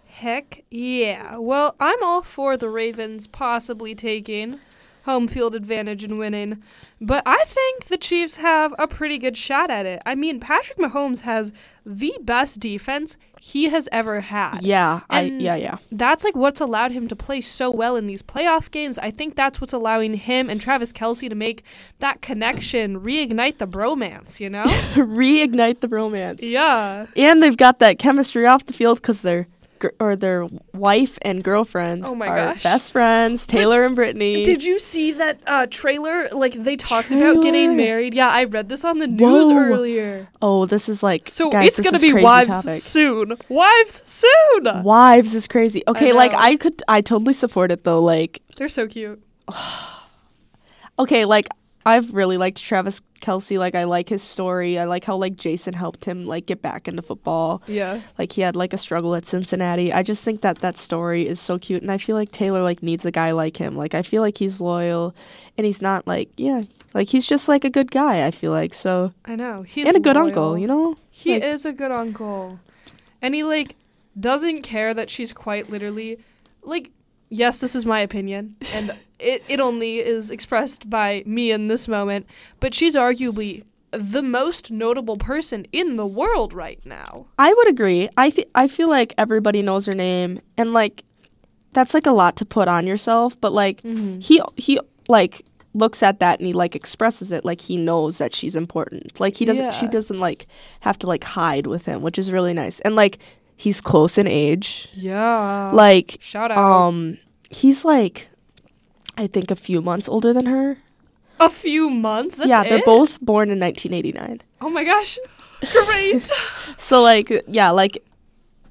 Heck yeah. Well, I'm all for the Ravens possibly taking home field advantage and winning, but I think the Chiefs have a pretty good shot at it. I mean, Patrick Mahomes has the best defense he has ever had. Yeah, I yeah yeah. That's like what's allowed him to play so well in these playoff games. I think that's what's allowing him and Travis Kelce to make that connection, reignite the bromance, you know? Reignite the romance. yeah. And they've got that chemistry off the field because they're or their wife and girlfriend Oh my are gosh. best friends, Taylor and Brittany. Did you see that uh, trailer? Like they talked about getting married. Yeah, I read this on the news Whoa. earlier. oh, this is like So guys, it's gonna be wives topic. soon. Wives soon. Wives is crazy. Okay, like. I could, I totally support it though. Like, They're so cute. okay, like I've really liked Travis Kelce. Like, I like his story. I like how like Jason helped him like get back into football. Yeah. Like he had like a struggle at Cincinnati. I just think that that story is so cute, and I feel like Taylor like needs a guy like him. Like I feel like he's loyal, and he's not like yeah, like he's just like a good guy. I feel like so, I know. He's and a good loyal. uncle. You know. He Like- is a good uncle. And he like doesn't care that she's quite literally like yes, this is my opinion and it it only is expressed by me in this moment, but she's arguably the most notable person in the world right now. I would agree. I th- I feel like everybody knows her name, and like that's like a lot to put on yourself. But like Mm-hmm. he he like looks at that and he like expresses it like he knows that she's important. Like he doesn't she doesn't like have to like hide with him, which is really nice. And like he's close in age. Yeah. Like shout out. um he's like I think a few months older than her. a few months. That's yeah, they're it? both born in 1989. Oh my gosh. Great. So like yeah, like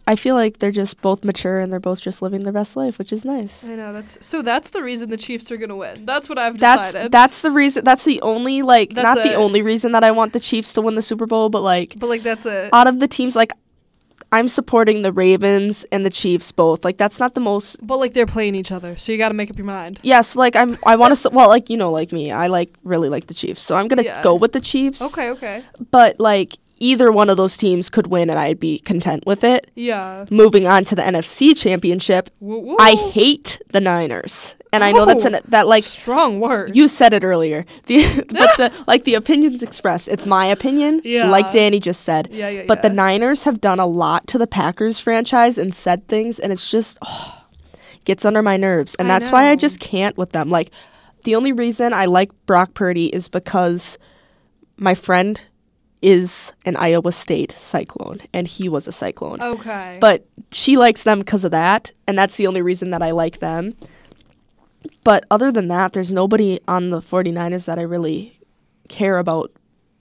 I feel like they're just both mature and they're both just living their best life, which is nice. I know that's so that's the reason the Chiefs are going to win. That's what I've decided. that's that's the reason. That's the only like That's not the only reason that I want the Chiefs to win the Super Bowl, but like but like that's it. out of the teams, like I'm supporting the Ravens and the Chiefs both. Like that's not the most. but like they're playing each other, so you got to make up your mind. Yes, like I'm. I want to. Well, like you know, like me, I like really like the Chiefs, so I'm gonna Yeah. go with the Chiefs. Okay, okay. But like either one of those teams could win, and I'd be content with it. Yeah. Moving on to the NFC Championship, Woo, woo. I hate the Niners, and I know that's an that like strong word. You said it earlier. The but the like the opinions expressed. It's my opinion. Yeah. Like Dani just said. yeah, yeah, But the. Niners have done a lot to the Packers franchise and said things and it's just oh, gets under my nerves. And I that's why I just can't with them. Like the only reason I like Brock Purdy is because my friend is an Iowa State Cyclone and he was a Cyclone. Okay. But she likes them because of that, and that's the only reason that I like them. But other than that, there's nobody on the 49ers that I really care about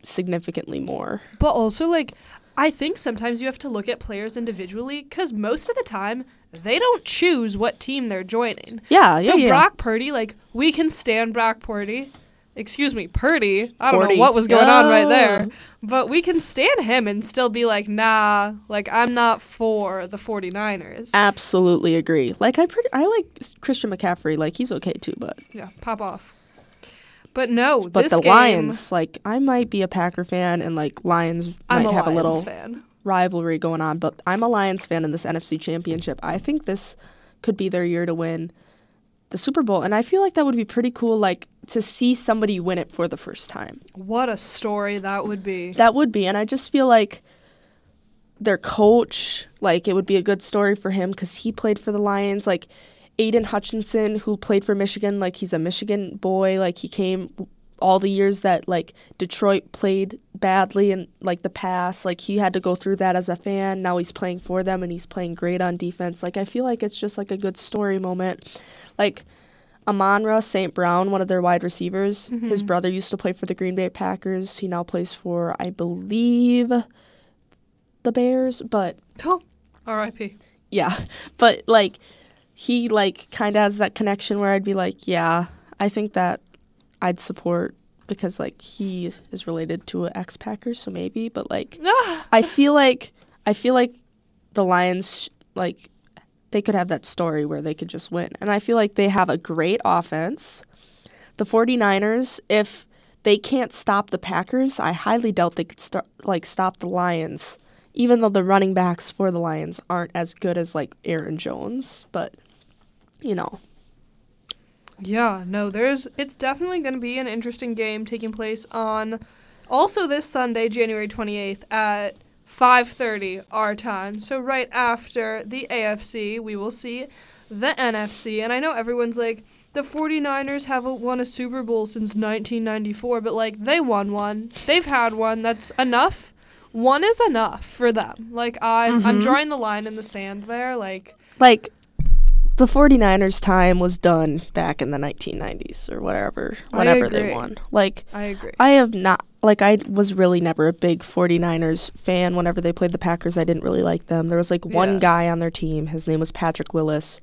significantly more. But also, like, I think sometimes you have to look at players individually because most of the time they don't choose what team they're joining. Yeah, yeah, so yeah. Brock Purdy, like, we can stand Brock Purdy. Excuse me, Purdy. I don't Purdy. know what was going on right there. But we can stand him and still be like, nah, like, I'm not for the 49ers. Absolutely agree. Like I pretty I like Christian McCaffrey, like he's okay too, but yeah, pop off. But no, but this the game, Lions, like I might be a Packer fan and like Lions I'm might a have Lions a little fan. rivalry going on, but I'm a Lions fan in this NFC championship. I think this could be their year to win the Super Bowl, and I feel like that would be pretty cool. Like to see somebody win it for the first time. What a story that would be. That would be, and I just feel like their coach, like it would be a good story for him because he played for the Lions. Like Aidan Hutchinson, who played for Michigan, like he's a Michigan boy. Like he came all the years that like Detroit played badly in like the past. Like he had to go through that as a fan. Now he's playing for them and he's playing great on defense. Like I feel like it's just like a good story moment. Like Amon-Ra St. Brown, one of their wide receivers, his Mhm. brother used to play for the Green Bay Packers. He now plays for, I believe, the Bears, but Oh, R.I.P. yeah, but like he like kind of has that connection where I'd be like, yeah, I think that I'd support because like he is related to an ex Packer, so maybe. But like I feel like I feel like the Lions like they could have that story where they could just win, and I feel like they have a great offense. The 49ers, if they can't stop the Packers, I highly doubt they could start like stop the Lions. Even though the running backs for the Lions aren't as good as like Aaron Jones, but you know, Yeah, no, there's it's definitely going to be an interesting game taking place on also this Sunday, January 28th at 5:30 our time. So right after the AFC, we will see the NFC. And I know everyone's like the 49ers haven't won a Super Bowl since 1994, but like they won one. They've had one. That's enough. One is enough for them. Like I I'm Mhm. drawing the line in the sand there like like the 49ers time was done back in the 1990s or whatever, whenever they won. Like I agree. I have not like I was really never a big 49ers fan whenever they played the Packers. I didn't really like them. There was like one Yeah. guy on their team, his name was Patrick Willis,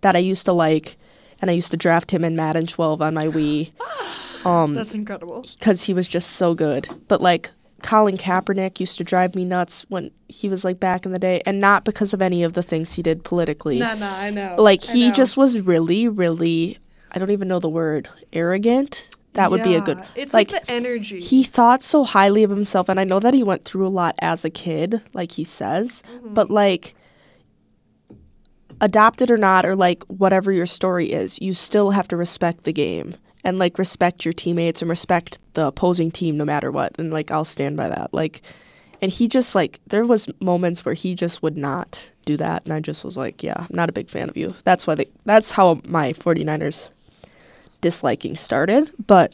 that I used to like and I used to draft him in Madden 12 on my Wii. Um That's incredible. cuz he was just so good. But like Colin Kaepernick used to drive me nuts when he was like back in the day and not because of any of the things he did politically Nah, nah, I know. like I he know. just was really really i don't even know the word arrogant that would be a good Yeah, It's like, like, the energy. he thought so highly of himself and i know that he went through a lot as a kid like he says Mm-hmm. but like adopted or not or like whatever your story is you still have to respect the game and like respect your teammates and respect the opposing team no matter what and like i'll stand by that. Like and he just like there was moments where he just would not do that and i just was like yeah i'm not a big fan of you. That's why they that's how my 49ers disliking started but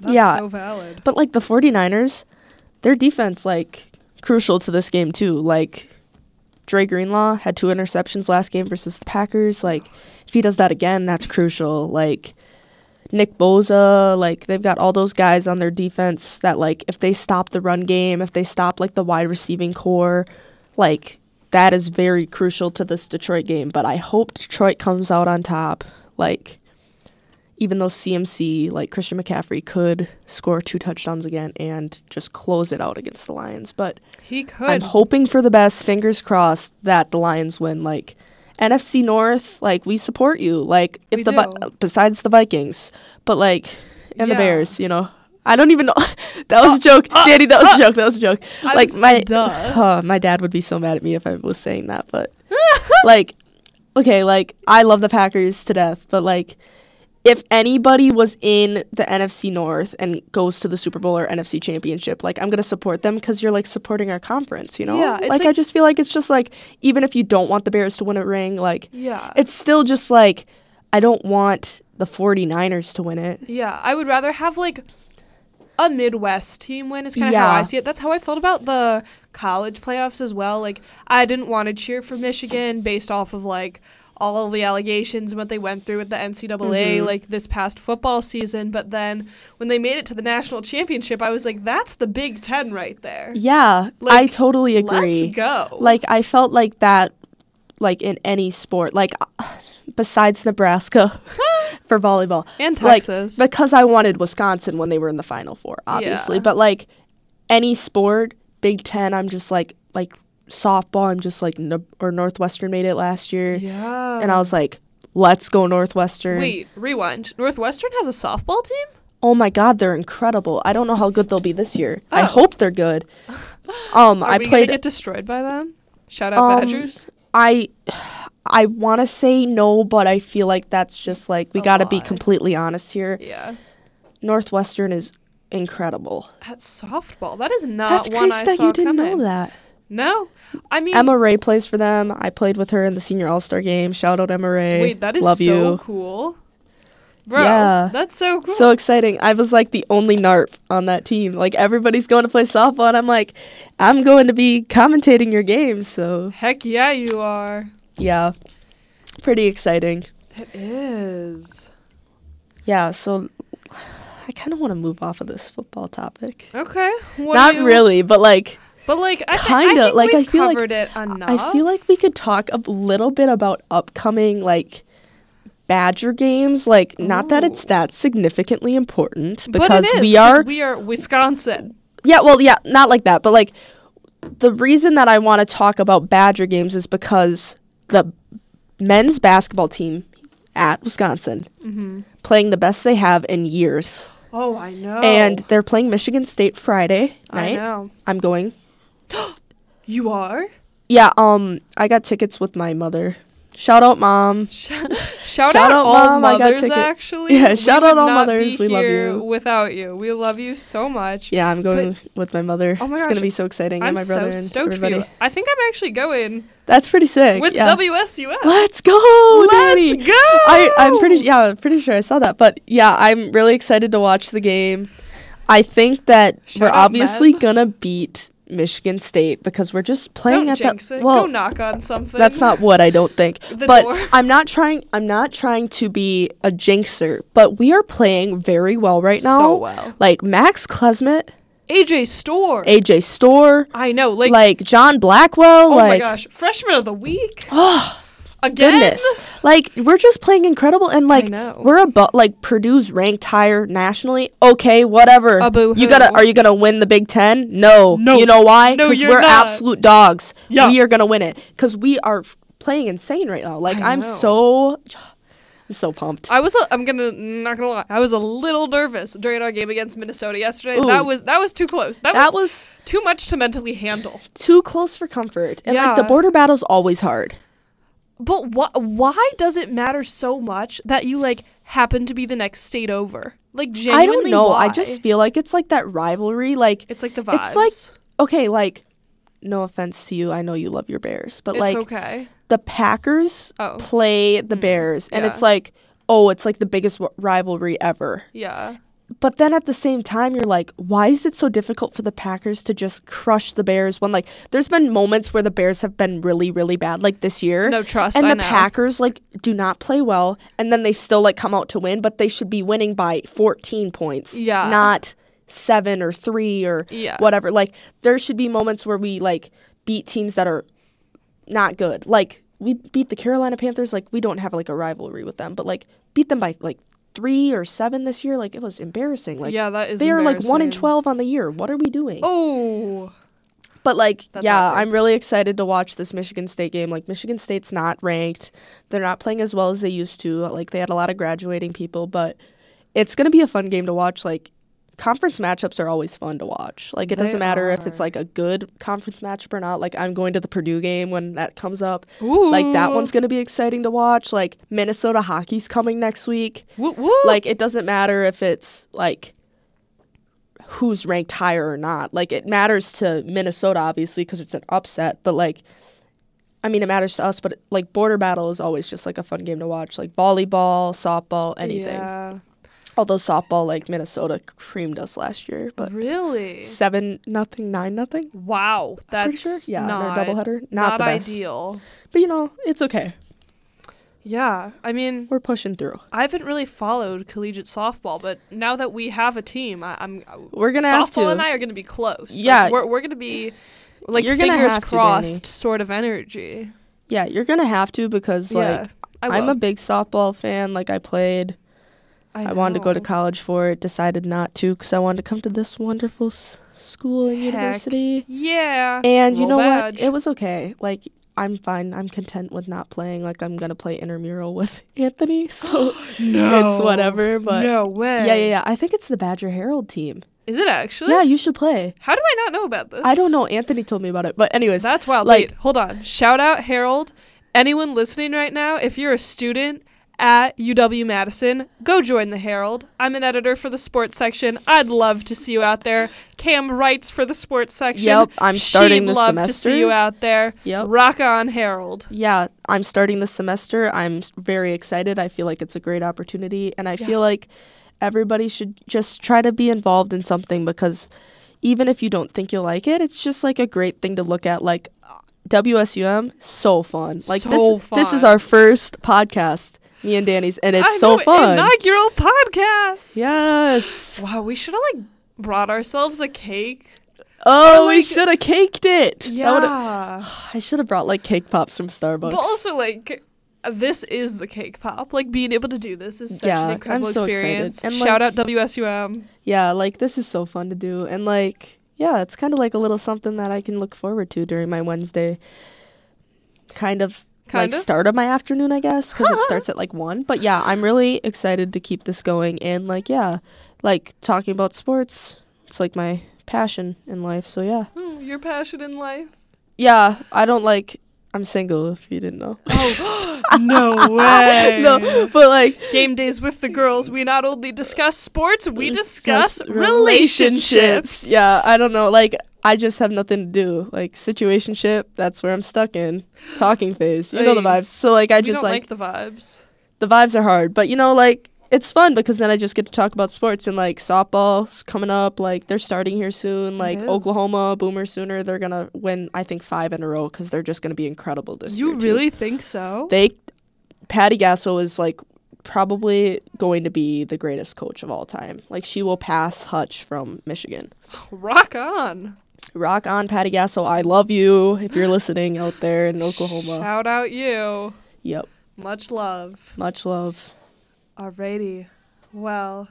That's yeah. so valid. but like the 49ers their defense like crucial to this game too. Like Dre Greenlaw had two interceptions last game versus the Packers. Like if he does that again that's crucial. Like Nick Bosa like they've got all those guys on their defense that like if they stop the run game if they stop like the wide receiving core like that is very crucial to this Detroit game but I hope Detroit comes out on top like even though CMC, like Christian McCaffrey, could score two touchdowns again and just close it out against the Lions. But He could. I'm hoping for the best. Fingers crossed that the Lions win. Like NFC North, like we support you. Like if We the do. besides the Vikings, but like and the Bears, you know. I don't even know. that was a joke, Dani. That was a joke. That was a joke. I like my duh. uh, my dad would be so mad at me if I was saying that. But like, okay, like I love the Packers to death, but like, if anybody was in the NFC North and goes to the Super Bowl or NFC Championship, like I'm gonna support them because you're like supporting our conference, you know? Yeah, it's like, I just feel like it's just like even if you don't want the Bears to win a ring, like yeah. it's still just like I don't want the 49ers to win it. yeah. I would rather have like a Midwest team win is kind of how I see it. That's how I felt about the college playoffs as well. Like I didn't want to cheer for Michigan based off of like all of the allegations and what they went through with the NCAA Mhm. like this past football season. But then when they made it to the national championship, I was like, that's the Big Ten right there. Yeah, I totally agree. Let's go. like I felt like that like in any sport like besides Nebraska for volleyball and like, Texas. because I wanted Wisconsin when they were in the final four obviously Yeah. but like any sport Big 10 I'm just like like softball I'm just like no, or Northwestern made it last year yeah. and I was like let's go Northwestern Wait, rewind. Northwestern has a softball team? oh my god they're incredible I don't know how good they'll be this year I Oh. hope they're good um Are I we played gonna get destroyed by them? Shout out Um, Badgers. I I want to say no, but I feel like that's just like we got to be completely honest here. Yeah. Northwestern is incredible. At softball, that is not That's one crazy I that saw you didn't coming. know that. No, I mean, Emma Ray plays for them. I played with her in the senior all star game. Shout out Emma Ray. wait, that is Love so you. cool, bro. Yeah. that's so cool. So exciting. I was like the only NARP on that team. Like everybody's going to play softball and I'm like, I'm going to be commentating your games. So Heck yeah, you are. yeah. Pretty exciting. It is. Yeah, so I kind of want to move off of this football topic. Okay. What Not you- really, but like But like, I, Kinda, I like, I feel like- it enough. I feel like we could talk a little bit about upcoming like Badger games. Like not that it's that significantly important because is, we are we are Wisconsin. Yeah, well, yeah, not like that, but like the reason that I want to talk about Badger games is because the men's basketball team at Wisconsin Mm-hmm. playing the best they have in years, Oh, I know. and they're playing Michigan State Friday night. I know. I'm going. You are. Yeah, um, I got tickets with my mother. Shout out, mom. Shout, Shout out, out, all Mom, I got mothers. Actually, Yeah, shout out all mothers, Be we love you. Without you, we love you so much. Yeah, I'm going with my mother. Oh my gosh. it's gonna be so exciting. I'm and my brother so stoked everybody. for you. I think I'm actually going That's pretty sick. with yeah. WSUS. Let's go, Let's Dani. go. I, I'm pretty yeah, pretty sure I saw that. But yeah, I'm really excited to watch the game. I think that Shout we're obviously gonna beat Michigan State because we're just playing Don't at that it. well Go knock on something. that's not what I don't think. But door. I'm not trying I'm not trying to be a jinxer, but we are playing very well right now. So well. Like Max Klesmit, AJ Storr. AJ Storr, I know. Like, like, John Blackwell, oh like my gosh, freshman of the week oh again. goodness. Like we're just playing incredible and like we're about like Purdue's ranked higher nationally. Okay, whatever. You gotta are you gonna win the Big Ten? No. No. You know why? No, Because you're we're not. absolute dogs. Yeah. We are gonna win it. Because we are f- playing insane right now. Like I I'm know. so I'm so pumped. I was. A, I'm gonna not gonna lie. I was a little nervous during our game against Minnesota yesterday. Ooh. That was that was too close. That, that was, was too much to mentally handle. too close for comfort. And like the Yeah. border battle's always hard. But why? Why does it matter so much that you like happen to be the next state over? Like I don't know. I just feel like it's like that rivalry. Like it's like the vibes. It's like okay, like no offense to you, I know you love your Bears, but it's like okay. the Packers Oh, play the Mm, Bears, and yeah. it's like, oh, it's like the biggest w- rivalry ever. yeah. But then at the same time, you're like, why is it so difficult for the Packers to just crush the Bears when like there's been moments where the Bears have been really, really bad, like this year. No trust. and I the know. Packers like do not play well, and then they still like come out to win, but they should be winning by 14 points, Yeah. not seven or three or Yeah. whatever. Like there should be moments where we like beat teams that are not good. Like we beat the Carolina Panthers. Like we don't have like a rivalry with them, but like beat them by like three or seven this year. Like it was embarrassing. Like yeah, that is. they are like one in twelve on the year. What are we doing? Oh, But like, That's yeah, awkward. I'm really excited to watch this Michigan State game. Like Michigan State's not ranked. They're not playing as well as they used to. Like they had a lot of graduating people, but it's gonna be a fun game to watch. Like conference matchups are always fun to watch. Like it They doesn't matter if it's like a good conference matchup or not. Like I'm going to the Purdue game when that comes up. Ooh. Like that one's gonna be exciting to watch. Like Minnesota hockey's coming next week. Woo, woo. Like it doesn't matter if it's like who's ranked higher or not. Like it matters to Minnesota obviously because it's an upset, but like I mean it matters to us, but like border battle is always just like a fun game to watch. Like volleyball, softball, anything. Yeah. Although softball like Minnesota creamed us last year, but really. seven nothing, nine nothing. Wow, that's Pretty sure. Yeah, not, our doubleheader. Not, not, the best. ideal. But you know, it's okay. Yeah, I mean, We're pushing through. I haven't really followed collegiate softball, but now that we have a team, I, I'm uh, We're gonna softball have to. and I are gonna be close. Like, Yeah. we're we're gonna be like You're fingers have to, crossed sort of energy. Yeah, you're gonna have to because like yeah, I'm a big softball fan. Like I played. I, wanted to go to college for it. Decided not to because I wanted to come to this wonderful s- school and Heck university. Yeah, And you know badge. what? It was okay. Like I'm fine. I'm content with not playing. Like I'm gonna play intramural with Anthony. So no, it's whatever. But no way. yeah, yeah, yeah. I think it's the Badger Herald team. Is it actually? Yeah, you should play. How do I not know about this? I don't know. Anthony told me about it. But anyways, That's wild. like- Wait, hold on. Shout out Herald. Anyone listening right now, if you're a student at UW Madison. Go join the Herald. I'm an editor for the sports section. I'd love to see you out there. Cam writes for the sports section. Yep, I'm starting She'd this love to see you out there. Yep. Rock on, Herald. Yeah, I'm starting this semester. I'm very excited. I feel like it's a great opportunity, and I Yeah. feel like everybody should just try to be involved in something because even if you don't think you'll like it, it's just like a great thing to look at. Like WSUM, so fun. Like So this, this is our first podcast, me and Dani's, and it's I so know, fun. Inaugural podcast. yes. Wow, we should have like brought ourselves a cake. Oh, Or, we should have caked it. Yeah. I should have brought like cake pops from Starbucks. But also like this is the cake pop. Like being able to do this is such Yeah, an incredible so excited. experience. And, Shout like- out WSUM. yeah, like this is so fun to do, and like yeah, it's kind of like a little something that I can look forward to during my Wednesday. Kind of. Kind like of. start of my afternoon, I guess, because it starts at like one. But yeah, I'm really excited to keep this going, and like yeah, like talking about sports. It's like my passion in life. So yeah, Oh, your passion in life. yeah. I don't like. I'm single. If you didn't know. Oh no way. no, but like Game days with the girls. We not only discuss sports, we discuss just relationships. Yeah, I don't know. Like I just have nothing to do. Like situationship, that's where I'm stuck in. Talking phase. You know the vibes. So like I just don't like, like the vibes. the vibes are hard, but you know like it's fun because then I just get to talk about sports and like softball's coming up. Like they're starting here soon. Like. Oklahoma Boomer Sooner, they're gonna win. I think five in a row because they're just gonna be incredible this year. You too. really think so? They, Patty Gasso is like probably going to be the greatest coach of all time. Like she will pass Hutch from Michigan. Rock on. Rock on, Patty Gasso. I love you if you're listening out there in Oklahoma. Shout out you. Yep. Much love. Much love. Alrighty. Well,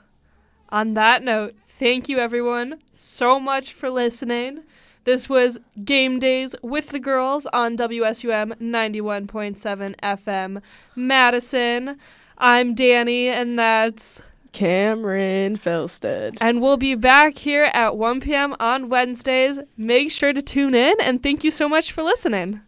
on that note, thank you everyone so much for listening. This was Game Days with the Girls on WSUM 91.7 FM Madison. I'm Dani, and that's. Cameron Felstead. And we'll be back here at 1 p.m. on Wednesdays. Make sure to tune in, and thank you so much for listening.